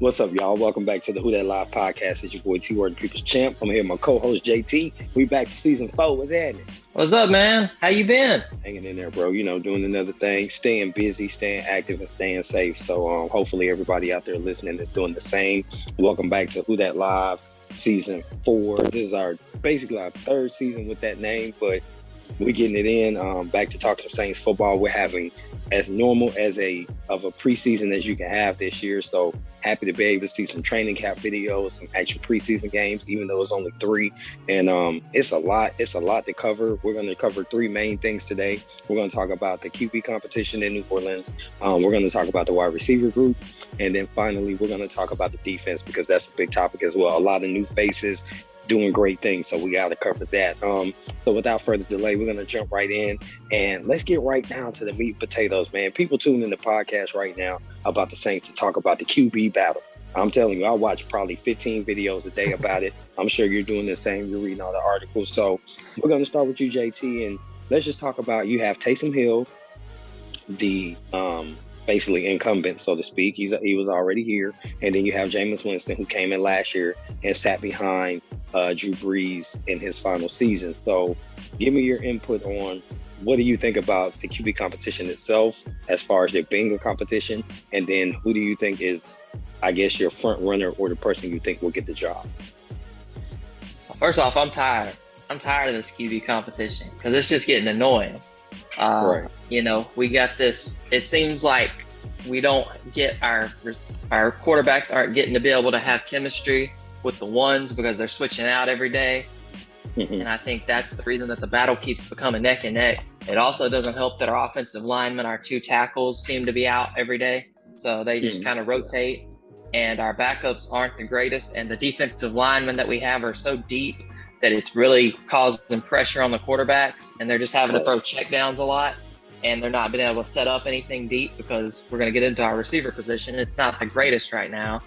What's up, y'all? Welcome back to the Who That Live podcast. It's your boy T Word, People's Champ. I'm here with my co-host JT. We back to season four. What's happening? What's up, man? How you been? Hanging in there, bro. You know, doing another thing, staying busy, staying active, and staying safe. So, um, hopefully, everybody out there listening is doing the same. Welcome back to Who That Live season four. This is our basically our third season with that name, but we getting it in. Um, back to talk some Saints football. We're having as normal as a of a preseason as you can have this year. So happy to be able to see some training camp videos, some actual preseason games, even though it's only three. And um, it's a lot. It's a lot to cover. We're going to cover three main things today. We're going to talk about the QB competition in New Orleans. Um, we're going to talk about the wide receiver group, and then finally we're going to talk about the defense because that's a big topic as well. A lot of new faces doing great things. So we got to cover that. Um, so without further delay, we're going to jump right in and let's get right down to the meat and potatoes, man. People tuning in the podcast right now about the Saints to talk about the QB battle. I'm telling you, I watch probably 15 videos a day about it. I'm sure you're doing the same. You're reading all the articles. So we're going to start with you, JT, and let's just talk about you have Taysom Hill, the um, basically incumbent, so to speak. He's he was already here, and then you have Jameis Winston, who came in last year and sat behind uh, Drew Brees in his final season. So, give me your input on what do you think about the QB competition itself, as far as there being a competition, and then who do you think is, I guess, your front runner or the person you think will get the job? First off, I'm tired. I'm tired of this QB competition because it's just getting annoying. Uh, right. You know, we got this. It seems like we don't get our our quarterbacks aren't getting to be able to have chemistry with the ones because they're switching out every day. Mm-hmm. And I think that's the reason that the battle keeps becoming neck and neck. It also doesn't help that our offensive linemen, our two tackles, seem to be out every day. So they just mm-hmm. kind of rotate. And our backups aren't the greatest. And the defensive linemen that we have are so deep that it's really causing pressure on the quarterbacks. And they're just having to throw checkdowns a lot. And they're not being able to set up anything deep because we're going to get into our receiver position. It's not the greatest right now.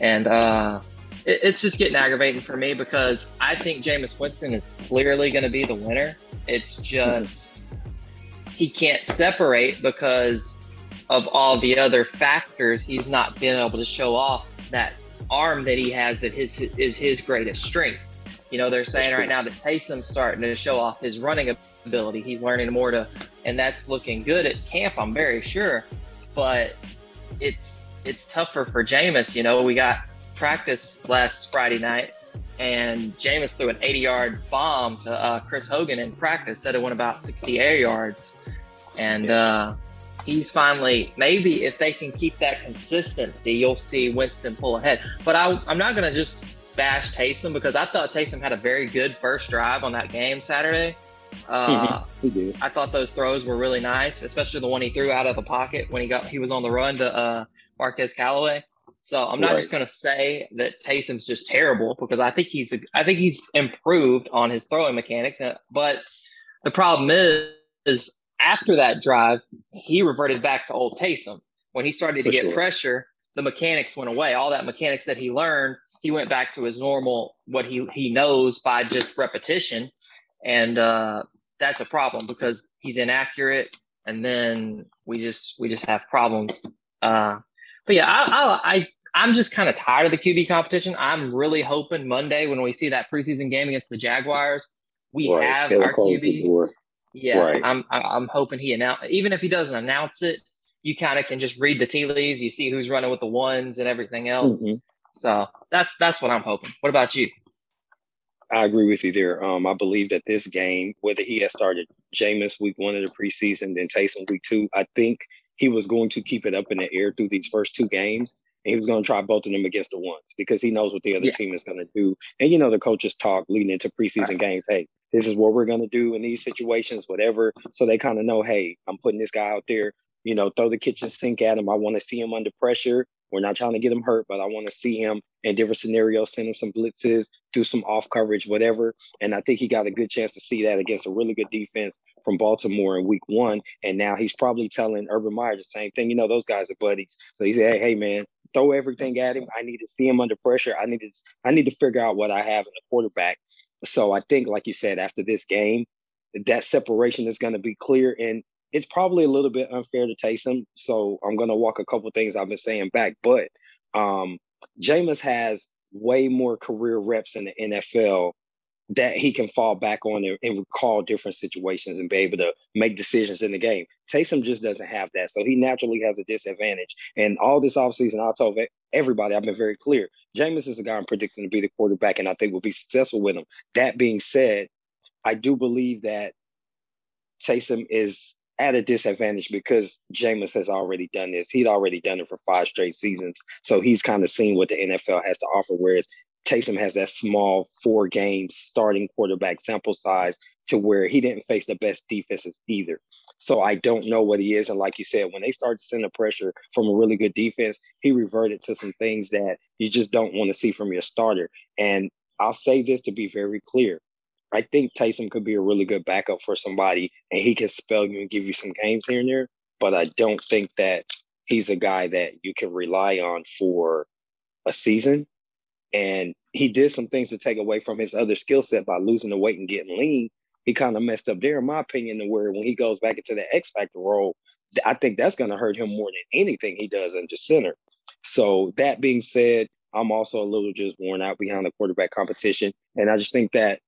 And uh, it, it's just getting aggravating for me because I think Jameis Winston is clearly going to be the winner. It's just he can't separate because of all the other factors. He's not been able to show off that arm that he has that his is his greatest strength. You know, they're saying right now that Taysom's starting to show off his running ability. He's learning more to, and that's looking good at camp. I'm very sure, but it's it's tougher for Jameis. You know, we got practice last Friday night, and Jameis threw an 80 yard bomb to uh, Chris Hogan in practice, said it went about 60 air yards. And uh, he's finally, maybe if they can keep that consistency, you'll see Winston pull ahead. But I, I'm not going to just bash Taysom because I thought Taysom had a very good first drive on that game Saturday. Uh, I thought those throws were really nice, especially the one he threw out of the pocket when he got he was on the run to uh, Marquez Callaway. So I'm not right. just going to say that Taysom's just terrible because I think he's I think he's improved on his throwing mechanics. Uh, but the problem is, is after that drive, he reverted back to old Taysom. When he started to For get sure. pressure, the mechanics went away. All that mechanics that he learned, he went back to his normal what he he knows by just repetition, and uh, that's a problem because he's inaccurate, and then we just we just have problems. Uh, but yeah, I, I, I I'm just kind of tired of the QB competition. I'm really hoping Monday when we see that preseason game against the Jaguars, we right. have They'll our QB. Yeah, right. I'm I'm hoping he announce even if he doesn't announce it, you kind of can just read the tea leaves. You see who's running with the ones and everything else. Mm-hmm. So that's that's what I'm hoping. What about you? I agree with you there. Um, I believe that this game, whether he has started Jameis week one of the preseason, then Taysom week two, I think he was going to keep it up in the air through these first two games. And he was going to try both of them against the ones because he knows what the other yeah. team is going to do. And you know, the coaches talk leading into preseason right. games. Hey, this is what we're going to do in these situations, whatever. So they kind of know, hey, I'm putting this guy out there. You know, throw the kitchen sink at him. I want to see him under pressure. We're not trying to get him hurt, but I want to see him in different scenarios, send him some blitzes, do some off coverage, whatever. And I think he got a good chance to see that against a really good defense from Baltimore in week one. And now he's probably telling Urban Meyer the same thing. You know, those guys are buddies. So he said, hey, hey, man, throw everything at him. I need to see him under pressure. I need to I need to figure out what I have in the quarterback. So I think, like you said, after this game, that separation is going to be clear. And it's probably a little bit unfair to Taysom. So I'm going to walk a couple things I've been saying back. But um, Jameis has way more career reps in the NFL that he can fall back on and, and, recall different situations and be able to make decisions in the game. Taysom just doesn't have that. So he naturally has a disadvantage. And all this offseason, I told everybody, I've been very clear. Jameis is a guy I'm predicting to be the quarterback, and I think will be successful with him. That being said, I do believe that Taysom is at a disadvantage because Jameis has already done this. He'd already done it for five straight seasons. So he's kind of seen what the NFL has to offer. Whereas Taysom has that small four game starting quarterback sample size to where he didn't face the best defenses either. So I don't know what he is. And like you said, when they start to send the pressure from a really good defense, he reverted to some things that you just don't want to see from your starter. And I'll say this to be very clear. I think Taysom could be a really good backup for somebody and he can spell you and give you some games here and there. But I don't think that he's a guy that you can rely on for a season. And he did some things to take away from his other skill set by losing the weight and getting lean. He kind of messed up there, in my opinion, to where when he goes back into the X Factor role, I think that's going to hurt him more than anything he does in under center. So that being said, I'm also a little just worn out behind the quarterback competition. And I just think that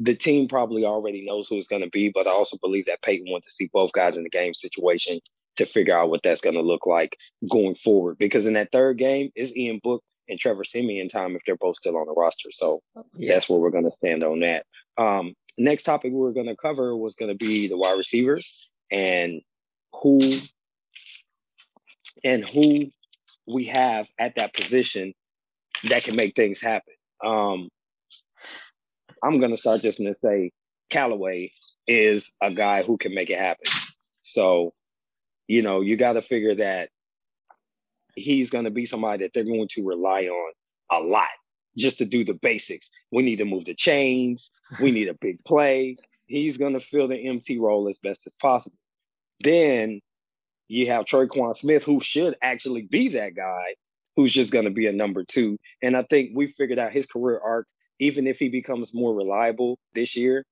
the team probably already knows who it's going to be, but I also believe that Payton wants to see both guys in the game situation to figure out what that's going to look like going forward. Because in that third game, is Ian Book and Trevor Siemian time if they're both still on the roster. So yeah. that's where we're going to stand on that. Um, next topic we we're going to cover was going to be the wide receivers and who and who we have at that position that can make things happen. Um, I'm going to start this and say Callaway is a guy who can make it happen. So, you know, you got to figure that he's going to be somebody that they're going to rely on a lot just to do the basics. We need to move the chains. We need a big play. He's going to fill the MT role as best as possible. Then you have Tre'Quan Smith, who should actually be that guy, who's just going to be a number two. And I think we figured out his career arc even if he becomes more reliable this year,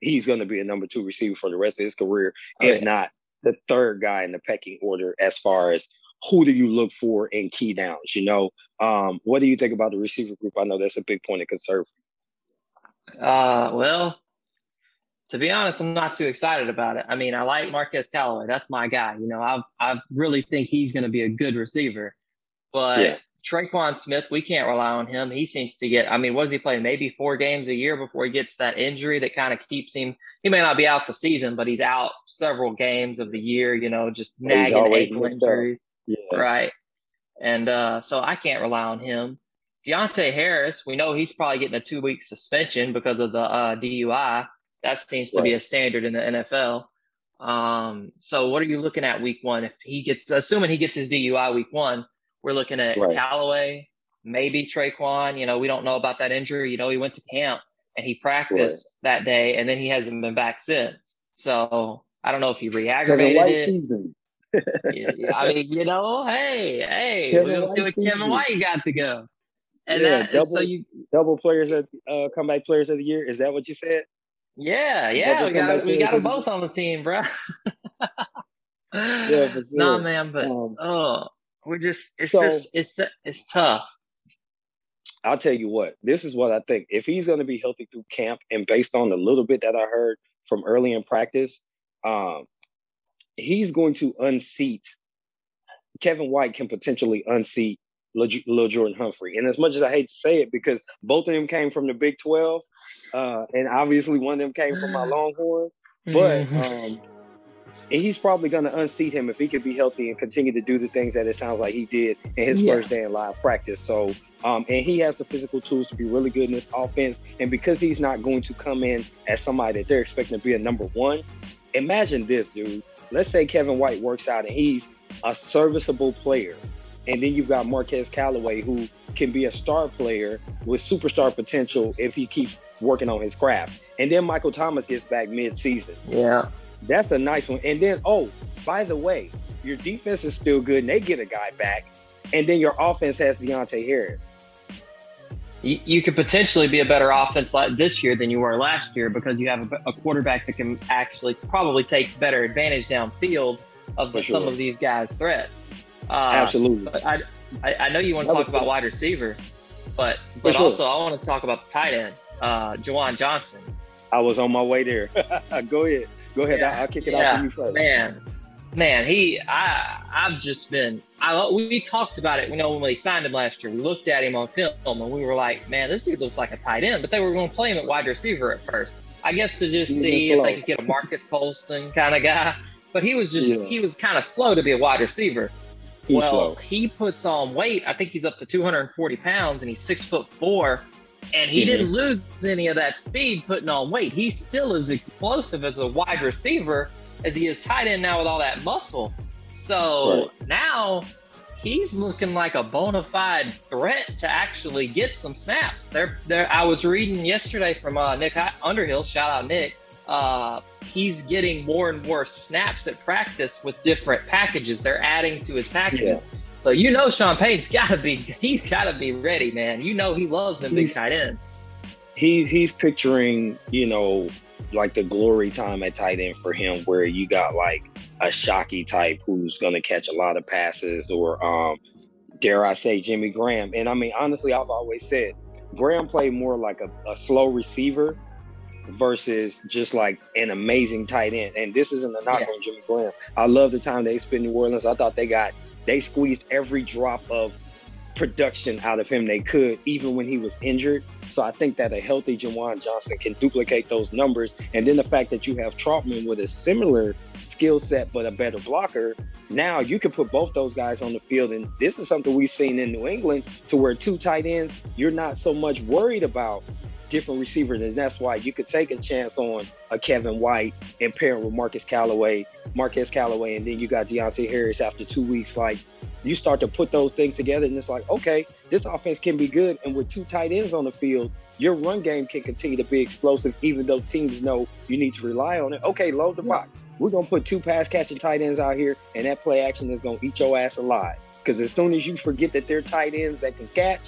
he's going to be a number two receiver for the rest of his career, oh, if yeah. not the third guy in the pecking order as far as who do you look for in key downs? You know, um, what do you think about the receiver group? I know that's a big point of concern. Uh, well, to be honest, I'm not too excited about it. I mean, I like Marquez Callaway. That's my guy. You know, I I really think he's going to be a good receiver. But yeah. Tre'Quan Smith, we can't rely on him. He seems to get, I mean, what does he play? Maybe four games a year before he gets that injury that kind of keeps him. He may not be out the season, but he's out several games of the year, you know, just nagging ankle injuries. Yeah. Right. And uh, so I can't rely on him. Deonte Harris, we know he's probably getting a two week suspension because of the uh, DUI. That seems to right. be a standard in the NFL. Um, so what are you looking at week one? If he gets, assuming he gets his DUI week one, we're looking at right. Callaway, maybe Tre'Quan. You know, we don't know about that injury. You know, he went to camp and he practiced right. that day, and then he hasn't been back since. So I don't know if he re-aggravated it. Season. yeah, I mean, you know, hey, hey, Kevin we'll see what season. Kevin White got to go. And yeah, that, double, so you double players of uh, comeback players of the year. Is that what you said? Yeah, yeah, double we got we got them both on the team, bro. yeah, sure. no man, but um, oh, we're just it's so, just it's it's tough. I'll tell you what, this is what I think. If he's going to be healthy through camp, and based on the little bit that I heard from early in practice, um, he's going to unseat Kevin White can potentially unseat Lil Jordan Humphrey. And as much as I hate to say it, because both of them came from the Big 12, uh, and obviously one of them came from my Longhorns, but mm-hmm. um, and he's probably going to unseat him if he could be healthy and continue to do the things that it sounds like he did in his yeah. first day in live practice. So, um, and he has the physical tools to be really good in this offense. And because he's not going to come in as somebody that they're expecting to be a number one, imagine this, dude. Let's say Kevin White works out and he's a serviceable player. And then you've got Marquez Callaway, who can be a star player with superstar potential if he keeps working on his craft. And then Michael Thomas gets back mid-season. Yeah. That's a nice one. And then, oh, by the way, your defense is still good and they get a guy back. And then your offense has Deonte Harris. You, you could potentially be a better offense like this year than you were last year because you have a, a quarterback that can actually probably take better advantage downfield of the, sure. some of these guys' threats. Uh, Absolutely. I, I, I know you want to talk about wide receiver, but but sure. also I want to talk about the tight end, uh, Juwan Johnson. I was on my way there. Go ahead. Go ahead. Yeah, I'll kick it yeah, off for you first. Man, man, he, I, I've just been. I we talked about it. You know, when we signed him last year, we looked at him on film and we were like, man, this dude looks like a tight end. But they were going to play him at wide receiver at first. I guess to just see if they could get a Marques Colston kind of guy. But he was just yeah. he was kind of slow to be a wide receiver. He's well, slow. he puts on weight. I think he's up to 240 pounds, and he's six foot four. And he mm-hmm. didn't lose any of that speed putting on weight. He's still as explosive as a wide receiver as he is tight end now with all that muscle. So right. now he's looking like a bona fide threat to actually get some snaps. There, there. I was reading yesterday from uh, Nick Underhill. Shout out Nick. Uh, he's getting more and more snaps at practice with different packages. They're adding to his packages. Yeah. So you know Sean Payton's got to be he's got to be ready, man. You know he loves them he's, big tight ends. He he's picturing you know like the glory time at tight end for him, where you got like a Shockey type who's going to catch a lot of passes, or um, dare I say Jimmy Graham. And I mean, honestly, I've always said Graham played more like a, a slow receiver versus just like an amazing tight end. And this isn't a knock yeah. on Jimmy Graham. I love the time they spent in New Orleans. I thought they got they squeezed every drop of production out of him they could, even when he was injured. So I think that a healthy Juwan Johnson can duplicate those numbers. And then the fact that you have Trautman with a similar skill set but a better blocker, now you can put both those guys on the field. And this is something we've seen in New England to where two tight ends, you're not so much worried about different receivers, and that's why you could take a chance on a Kevin White and pair him with Marcus Callaway, Marquez Callaway, and then you got Deonte Harris after two weeks. Like you start to put those things together, and it's like, okay, this offense can be good. And with two tight ends on the field, your run game can continue to be explosive, even though teams know you need to rely on it. Okay, load the box. We're gonna put two pass catching tight ends out here, and that play action is gonna eat your ass alive. Because as soon as you forget that they're tight ends that can catch,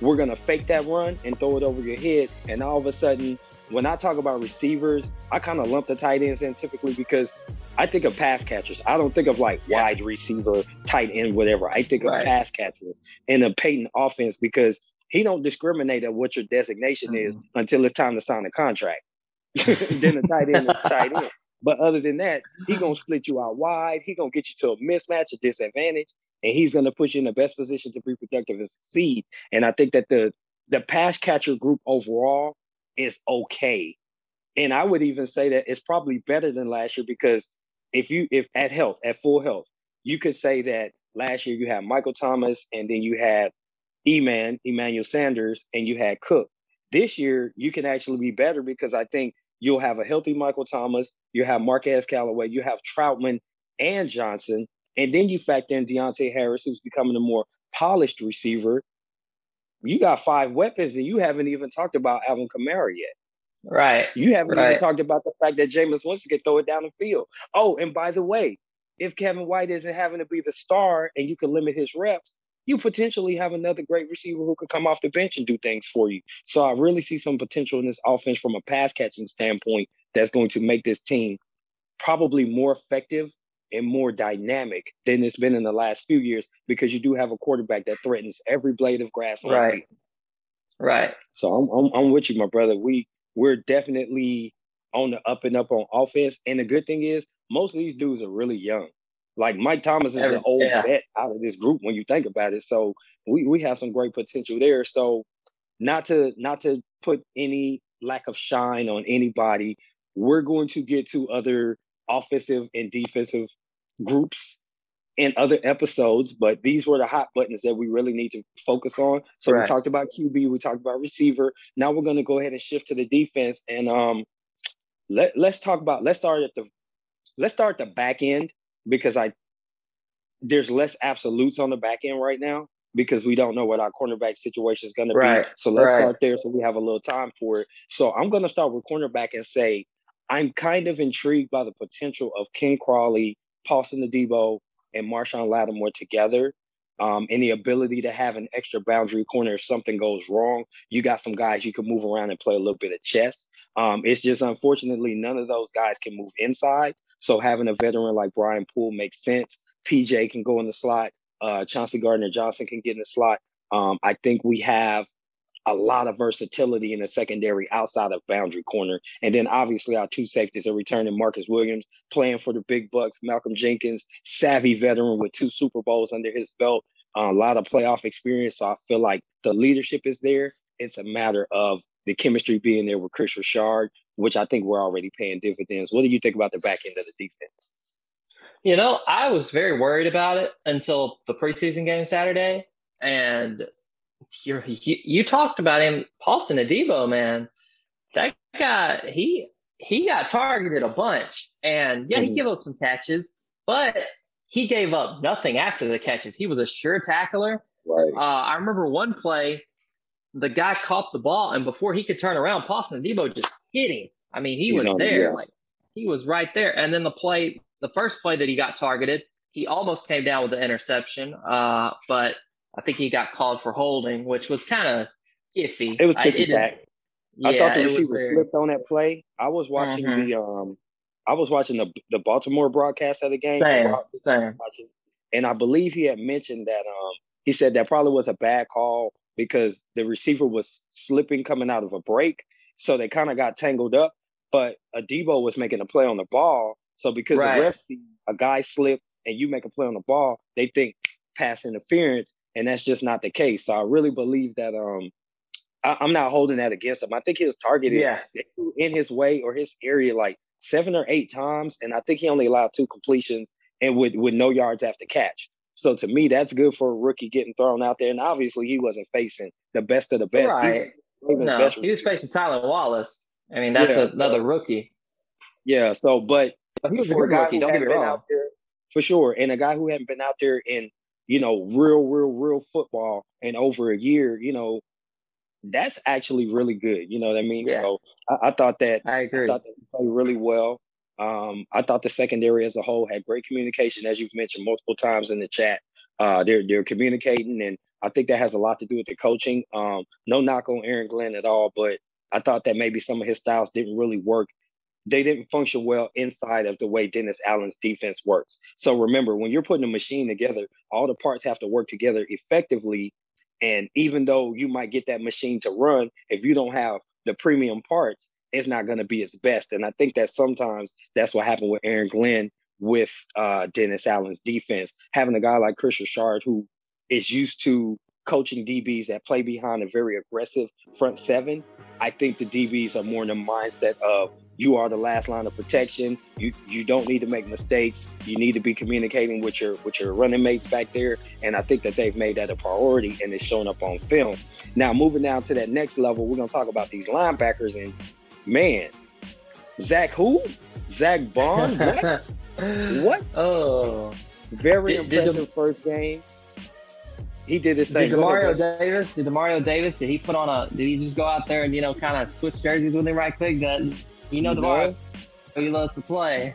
we're gonna fake that run and throw it over your head. And all of a sudden, when I talk about receivers, I kind of lump the tight ends in typically because I think of pass catchers. I don't think of like yeah. wide receiver, tight end, whatever. I think of pass catchers in a Payton offense because he don't discriminate at what your designation mm-hmm. is until it's time to sign a contract. then the tight end is tight end. But other than that, he gonna split you out wide. He gonna get you to a mismatch, a disadvantage, and he's gonna put you in the best position to be productive and succeed. And I think that the the pass catcher group overall is okay. And I would even say that it's probably better than last year because if you if at health, at full health, you could say that last year you had Michael Thomas and then you had Eman, Emmanuel Sanders, and you had Cook. This year you can actually be better because I think you'll have a healthy Michael Thomas, you have Marquez Callaway, you have Trautman and Johnson, and then you factor in Deonte Harris, who's becoming a more polished receiver. You got five weapons, and you haven't even talked about Alvin Kamara yet. Right. You haven't right. even talked about the fact that Jameis Winston can throw it down the field. Oh, and by the way, if Kevin White isn't having to be the star and you can limit his reps, you potentially have another great receiver who could come off the bench and do things for you. So I really see some potential in this offense from a pass catching standpoint that's going to make this team probably more effective and more dynamic than it's been in the last few years because you do have a quarterback that threatens every blade of grass. Right. Right. So I'm, I'm, I'm with you, my brother. We we're definitely on the up and up on offense. And the good thing is, most of these dudes are really young. Like Mike Thomas is the old yeah. vet out of this group when you think about it. So we, we have some great potential there. So not to not to put any lack of shine on anybody, we're going to get to other offensive and defensive groups in other episodes, but these were the hot buttons that we really need to focus on. So right. we talked about QB, we talked about receiver. Now we're going to go ahead and shift to the defense and um let let's talk about let's start at the let's start the back end because I there's less absolutes on the back end right now because we don't know what our cornerback situation is going to be. So let's right. start there so we have a little time for it. So I'm going to start with cornerback and say I'm kind of intrigued by the potential of Ken Crawley, Paulson Adebo, and Marshon Lattimore together. Um, and the ability to have an extra boundary corner if something goes wrong. You got some guys you can move around and play a little bit of chess. Um, it's just unfortunately none of those guys can move inside. So having a veteran like Brian Poole makes sense. PJ can go in the slot. Uh, Chauncey Gardner Johnson can get in the slot. Um, I think we have a lot of versatility in the secondary outside of boundary corner. And then obviously our two safeties are returning Marcus Williams, playing for the big bucks, Malcolm Jenkins, savvy veteran with two Super Bowls under his belt, uh, a lot of playoff experience. So I feel like the leadership is there. It's a matter of the chemistry being there with Kris Richard, which I think we're already paying dividends. What do you think about the back end of the defense? You know, I was very worried about it until the preseason game Saturday. And you you talked about him, Paulson Adebo, man. That guy, he he got targeted a bunch, and yeah, mm-hmm. he gave up some catches, but he gave up nothing after the catches. He was a sure tackler. Right. Uh, I remember one play, the guy caught the ball, and before he could turn around, Paulson Debo just hit him. I mean, he He's was there, like he was right there. And then the play, the first play that he got targeted, he almost came down with the interception, uh, but I think he got called for holding, which was kind of iffy. It was ticky tack. I thought the receiver very... slipped on that play. I was watching mm-hmm. the um, I was watching the the Baltimore broadcast of the game. Same, same. And I believe he had mentioned that um, he said that probably was a bad call because the receiver was slipping coming out of a break, so they kind of got tangled up. But Adebo was making a play on the ball, so because right. the ref a guy slip and you make a play on the ball, they think pass interference, and that's just not the case. So I really believe that um I, am not holding that against him. I think he was targeted yeah. in his way or his area like seven or eight times, and I think he only allowed two completions and with with no yards after catch. So to me, that's good for a rookie getting thrown out there. And obviously, he wasn't facing the best of the best. Right. He, no, best he was facing Tylan Wallace. I mean, that's yeah, another so, rookie. Yeah. So, but, but he was a rookie. Don't get me wrong. There, for sure, and a guy who hadn't been out there in you know, real, real, real football in over a year, you know, that's actually really good. You know what I mean? Yeah. So I, I, thought that I agree. I thought that he played really well. Um, I thought the secondary as a whole had great communication, as you've mentioned multiple times in the chat. Uh, they're they're communicating, and I think that has a lot to do with the coaching. Um, no knock on Aaron Glenn at all, but I thought that maybe some of his styles didn't really work they didn't function well inside of the way Dennis Allen's defense works. So remember, when you're putting a machine together, all the parts have to work together effectively. And even though you might get that machine to run, if you don't have the premium parts, it's not going to be its best. And I think that sometimes that's what happened with Aaron Glenn with uh, Dennis Allen's defense. Having a guy like Kris Richard who is used to coaching DBs that play behind a very aggressive front seven, I think the DBs are more in the mindset of you are the last line of protection. You you don't need to make mistakes. You need to be communicating with your with your running mates back there. And I think that they've made that a priority and it's showing up on film. Now moving down to that next level, we're gonna talk about these linebackers and man, Zach who? Zack Baun? What? what? Oh very did, impressive did the, first game. He did his thing. Did Demario Davis? Did Demario Davis? Did he put on a? Did he just go out there and you know kind of switch jerseys with him right quick? That you know, Demario, he loves to play.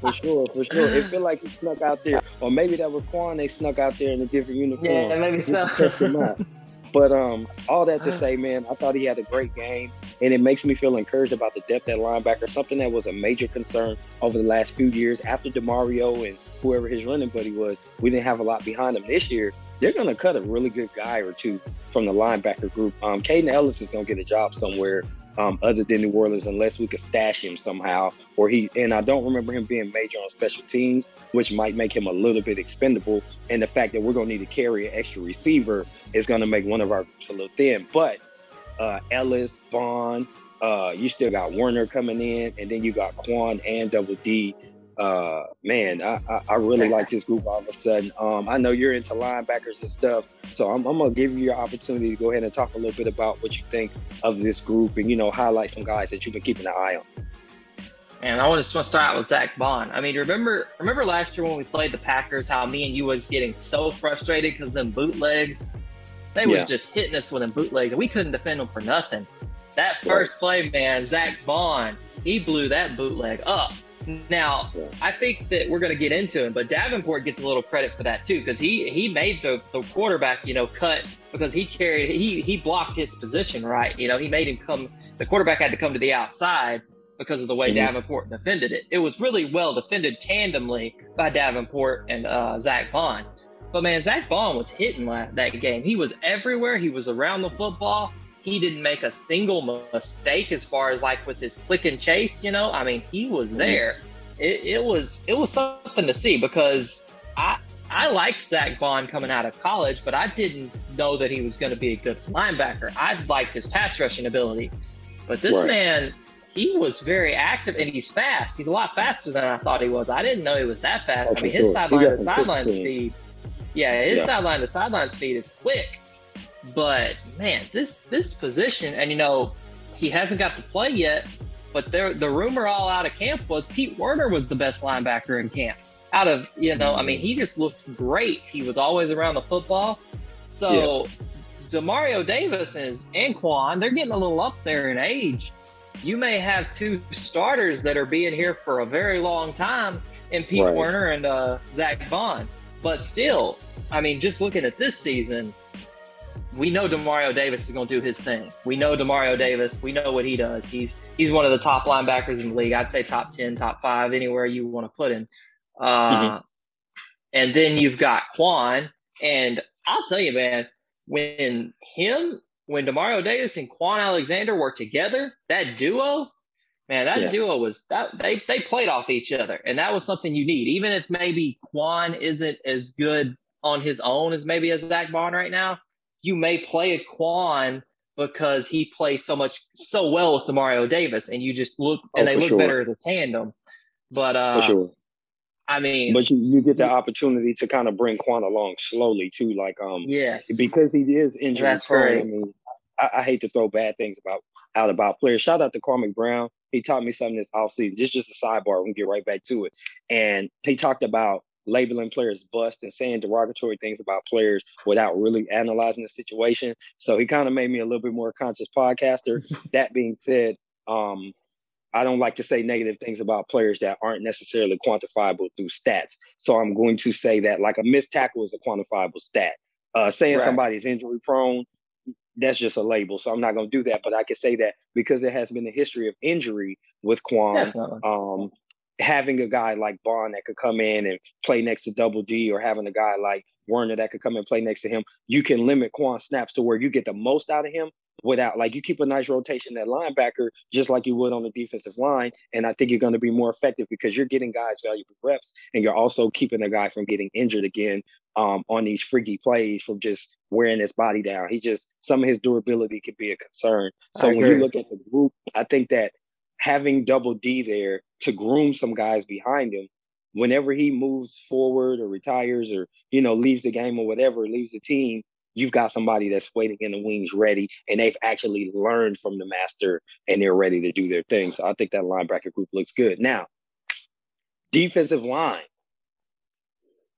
for sure, for sure. It feel like he snuck out there, or maybe that was Kwon. They snuck out there in a different uniform. Yeah, maybe so. But um, all that to say, man, I thought he had a great game, and it makes me feel encouraged about the depth at linebacker. Something that was a major concern over the last few years after Demario and whoever his running buddy was. We didn't have a lot behind him this year. They're going to cut a really good guy or two from the linebacker group. Um, Kaden Elliss is going to get a job somewhere um, other than New Orleans unless we could stash him somehow. Or he and I don't remember him being major on special teams, which might make him a little bit expendable. And the fact that we're going to need to carry an extra receiver is going to make one of our groups a little thin. But uh, Elliss, Baun, uh, you still got Werner coming in, and then you got Kwon and Double D uh man I, I, I really like this group all of a sudden um i know you're into linebackers and stuff so I'm, I'm, gonna give you your opportunity to go ahead and talk a little bit about what you think of this group and you know highlight some guys that you've been keeping an eye on and I want to start out with Zack Baun. I mean, remember remember last year when we played the Packers, how me and you was getting so frustrated because them bootlegs, they yeah. was just hitting us with them bootlegs, and we couldn't defend them for nothing. That first play, man, Zack Baun, he blew that bootleg up. Now, I think that we're going to get into him, but Davenport gets a little credit for that too, because he he made the, the quarterback, you know, cut because he carried he he blocked his position right. You know, he made him come. The quarterback had to come to the outside because of the way mm-hmm. Davenport defended it. It was really well defended tandemly by Davenport and uh, Zack Baun. But man, Zack Baun was hitting that game. He was everywhere. He was around the football. He didn't make a single mistake as far as like with his click and chase. You know, I mean, he was mm-hmm. there. It, it was it was something to see because I I liked Zack Baun coming out of college, but I didn't know that he was going to be a good linebacker. I liked his pass rushing ability, but this right. man, he was very active and he's fast. He's a lot faster than I thought he was. I didn't know he was that fast. Oh, I mean, his sure. sideline to sideline speed, yeah, his yeah. sideline to sideline speed is quick. But man, this this position, and you know, he hasn't got to play yet. But there, the rumor all out of camp was Pete Werner was the best linebacker in camp out of you know, I mean, he just looked great. He was always around the football. So yeah. Demario Davis is and Kwon, they're getting a little up there in age. You may have two starters that are being here for a very long time in Pete right. Werner and uh, Zack Baun. But still, I mean, just looking at this season, we know Demario Davis is going to do his thing. We know Demario Davis. We know what he does. He's he's one of the top linebackers in the league. I'd say top ten, top five, anywhere you want to put him. Uh, mm-hmm. And then you've got Kwon. And I'll tell you, man, when him, when Demario Davis and Kwon Alexander were together, that duo, man, that yeah. duo was that they they played off each other, and that was something you need. Even if maybe Kwon isn't as good on his own as maybe as Zack Baun right now, you may play a Kwon because he plays so much so well with Demario Davis, and you just look and oh, they look sure. better as a tandem. But uh, for sure. I mean, but you, you get the opportunity to kind of bring Quan along slowly too, like um, yes, because he is injury That's prone. I mean, I, I, hate to throw bad things about out about players. Shout out to Cormac Brown. He taught me something this offseason. Just just a sidebar. We can get right back to it. And he talked about labeling players bust and saying derogatory things about players without really analyzing the situation. So he kind of made me a little bit more conscious podcaster. that being said, um, I don't like to say negative things about players that aren't necessarily quantifiable through stats. So I'm going to say that like a missed tackle is a quantifiable stat. Uh, saying right. somebody's injury prone, that's just a label. So I'm not going to do that. But I can say that because there has been a history of injury with Kwon, um, having a guy like Baun that could come in and play next to Double D, or having a guy like Werner that could come and play next to him, you can limit Kwon snaps to where you get the most out of him without like you keep a nice rotation at linebacker just like you would on the defensive line and i think you're going to be more effective because you're getting guys valuable reps and you're also keeping a guy from getting injured again um, on these freaky plays from just wearing his body down. He just some of his durability could be a concern. So when you look at the group i think that having double d there to groom some guys behind him whenever he moves forward or retires or you know leaves the game or whatever leaves the team you've got somebody that's waiting in the wings ready and they've actually learned from the master and they're ready to do their thing. So I think that linebacker group looks good. Now, defensive line.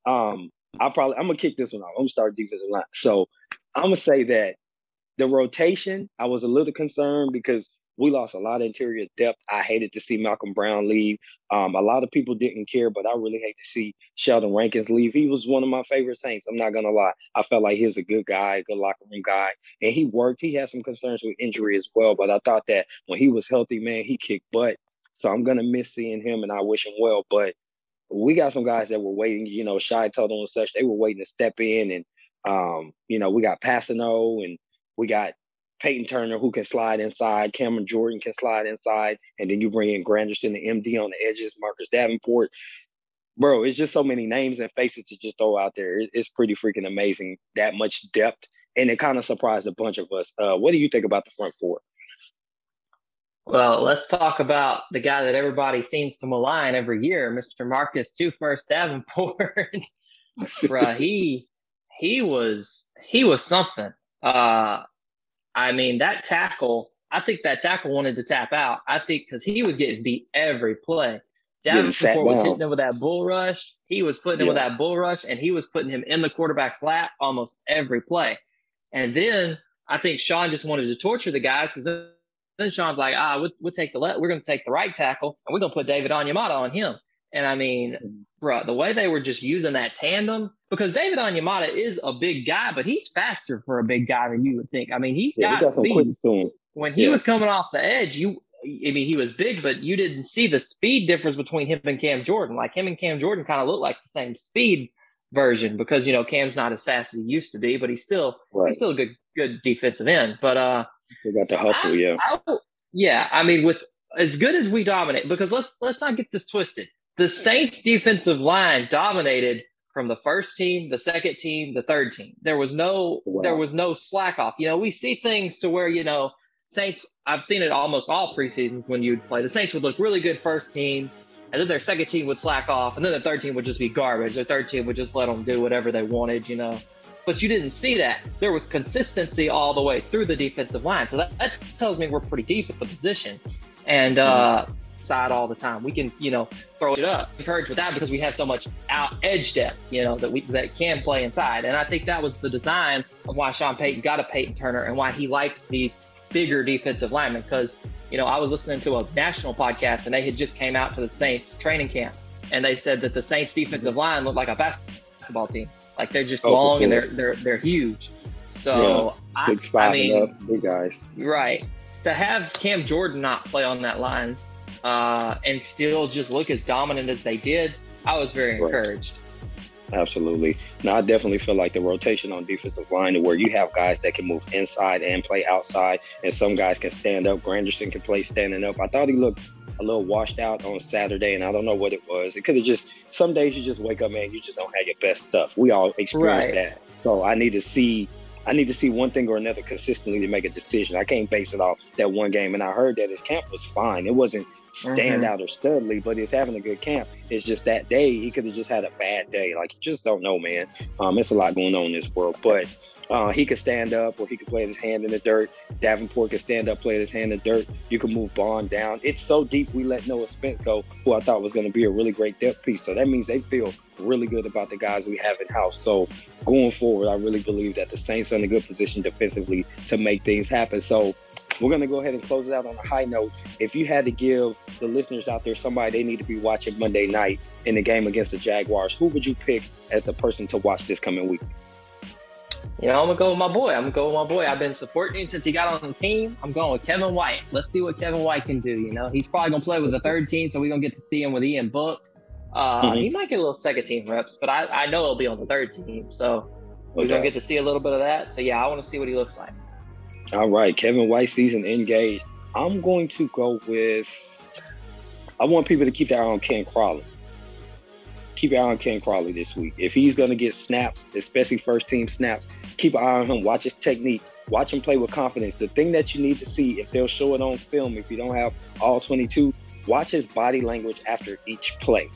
Um, I probably I'm gonna kick this one off. I'm gonna start defensive line. So I'm gonna say that the rotation, I was a little concerned because we lost a lot of interior depth. I hated to see Malcolm Brown leave. Um, a lot of people didn't care, but I really hate to see Sheldon Rankins leave. He was one of my favorite Saints. I'm not gonna lie. I felt like he was a good guy, a good locker room guy, and he worked. He had some concerns with injury as well, but I thought that when he was healthy, man, he kicked butt. So I'm gonna miss seeing him, and I wish him well. But we got some guys that were waiting. You know, Shy Tuttle and such. They were waiting to step in, and um, you know, we got Kpassagnon and we got Peyton Turner who can slide inside, Cameron Jordan can slide inside, and then you bring in Granderson, the MD on the edges, Marcus Davenport. Bro, it's just so many names and faces to just throw out there. It's pretty freaking amazing that much depth, and it kind of surprised a bunch of us. Uh, what do you think about the front four? Well, let's talk about the guy that everybody seems to malign every year, Mr. Marcus Two First Davenport. Bruh, he he was he was something. Uh, I mean, that tackle, I think that tackle wanted to tap out. I think because he was getting beat every play. Davenport was hitting him with that bull rush. He was putting him with that bull rush, and he was putting him in the quarterback's lap almost every play. And then I think Sean just wanted to torture the guys because then, then Sean's like, ah, we'll, we'll take the left, we're going to take the right tackle, and we're going to put David Onyemata on him. And I mean, bro, the way they were just using that tandem, because David Onyemata is a big guy, but he's faster for a big guy than you would think. I mean, he's yeah, got, he got speed. When he yeah. was coming off the edge, you, I mean, he was big, but you didn't see the speed difference between him and Cam Jordan. Like him and Cam Jordan kind of looked like the same speed. version because you know Cam's not as fast as he used to be, but he's still right. he's still a good good defensive end. But uh, they got the hustle, I, yeah. I, yeah, I mean, with as good as we dominate, because let's let's not get this twisted. The Saints defensive line dominated from the first team, the second team, the third team. There was no wow. there was no slack off. You know, we see things to where, you know, Saints, I've seen it almost all preseasons when you'd play. The Saints would look really good first team, and then their second team would slack off, and then the third team would just be garbage. Their third team would just let them do whatever they wanted, you know. But you didn't see that. There was consistency all the way through the defensive line. So that, that tells me we're pretty deep at the position. And uh, side all the time. We can, you know, throw it up. Encouraged with that because we have so much out edge depth, you know, that we that can play inside. And I think that was the design of why Sean Payton got a Payton Turner and why he likes these bigger defensive linemen. Because, you know, I was listening to a national podcast and they had just came out to the Saints training camp and they said that the Saints defensive line looked like a basketball team. Like they're just oh, long and they're they're they're huge. So yeah, six I, five I mean, up, big guys. Right. To have Cam Jordan not play on that line uh, and still just look as dominant as they did, I was very encouraged. Absolutely. Now, I definitely feel like the rotation on defensive line, to where you have guys that can move inside and play outside, and some guys can stand up. Granderson can play standing up. I thought he looked a little washed out on Saturday, and I don't know what it was. It could have just some days you just wake up, man, you just don't have your best stuff. We all experience right. that. So I need to see I need to see one thing or another consistently to make a decision. I can't base it off that one game. And I heard that his camp was fine. It wasn't stand mm-hmm. out or studly, but he's having a good camp. It's just that day he could have just had a bad day. Like you just don't know, man. Um, it's a lot going on in this world, but uh, he could stand up or he could play his hand in the dirt. Davenport could stand up, play his hand in the dirt. You can move Baun down. It's so deep. We let Noah Spence go, who I thought was going to be a really great depth piece. So that means they feel really good about the guys we have in house. So going forward, I really believe that the Saints are in a good position defensively to make things happen. So we're going to go ahead and close it out on a high note. If you had to give the listeners out there somebody they need to be watching Monday night in the game against the Jaguars, who would you pick as the person to watch this coming week? You know, I'm gonna go with my boy. I'm gonna go with my boy. I've been supporting him since he got on the team. I'm going with Kevin White. Let's see what Kevin White can do. You know, he's probably gonna play with the third team, so we're gonna get to see him with Ian Book. Uh, mm-hmm. He might get a little second team reps, but I, I know he'll be on the third team, so we're okay. gonna get to see a little bit of that. So yeah, I want to see what he looks like. All right, Kevin White season engaged. I'm going to go with. I want people to keep their eye on Ken Crawley. Keep your eye on Ken Crawley this week. If he's going to get snaps, especially first team snaps, keep an eye on him. Watch his technique. Watch him play with confidence. The thing that you need to see, if they'll show it on film, if you don't have all 22, watch his body language after each play.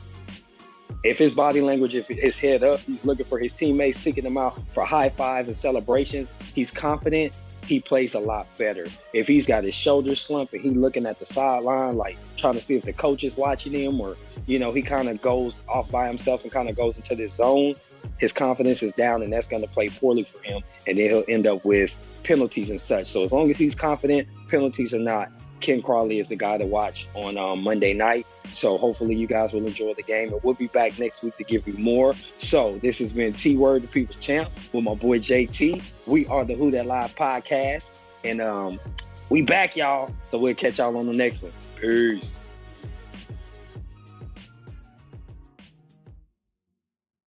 If his body language, if his head up, he's looking for his teammates, seeking them out for high fives and celebrations. He's confident he plays a lot better. If he's got his shoulders slumped and he's looking at the sideline, like trying to see if the coach is watching him, or you know, he kind of goes off by himself and kind of goes into this zone, his confidence is down, and that's going to play poorly for him, and then he'll end up with penalties and such. So as long as he's confident, penalties are not Ken Crawley is the guy to watch on um, Monday night. So hopefully you guys will enjoy the game. And we'll be back next week to give you more. So this has been T Word, the People's Champ, with my boy JT. We are the Who That Live podcast. And um, we back, y'all. So we'll catch y'all on the next one. Peace.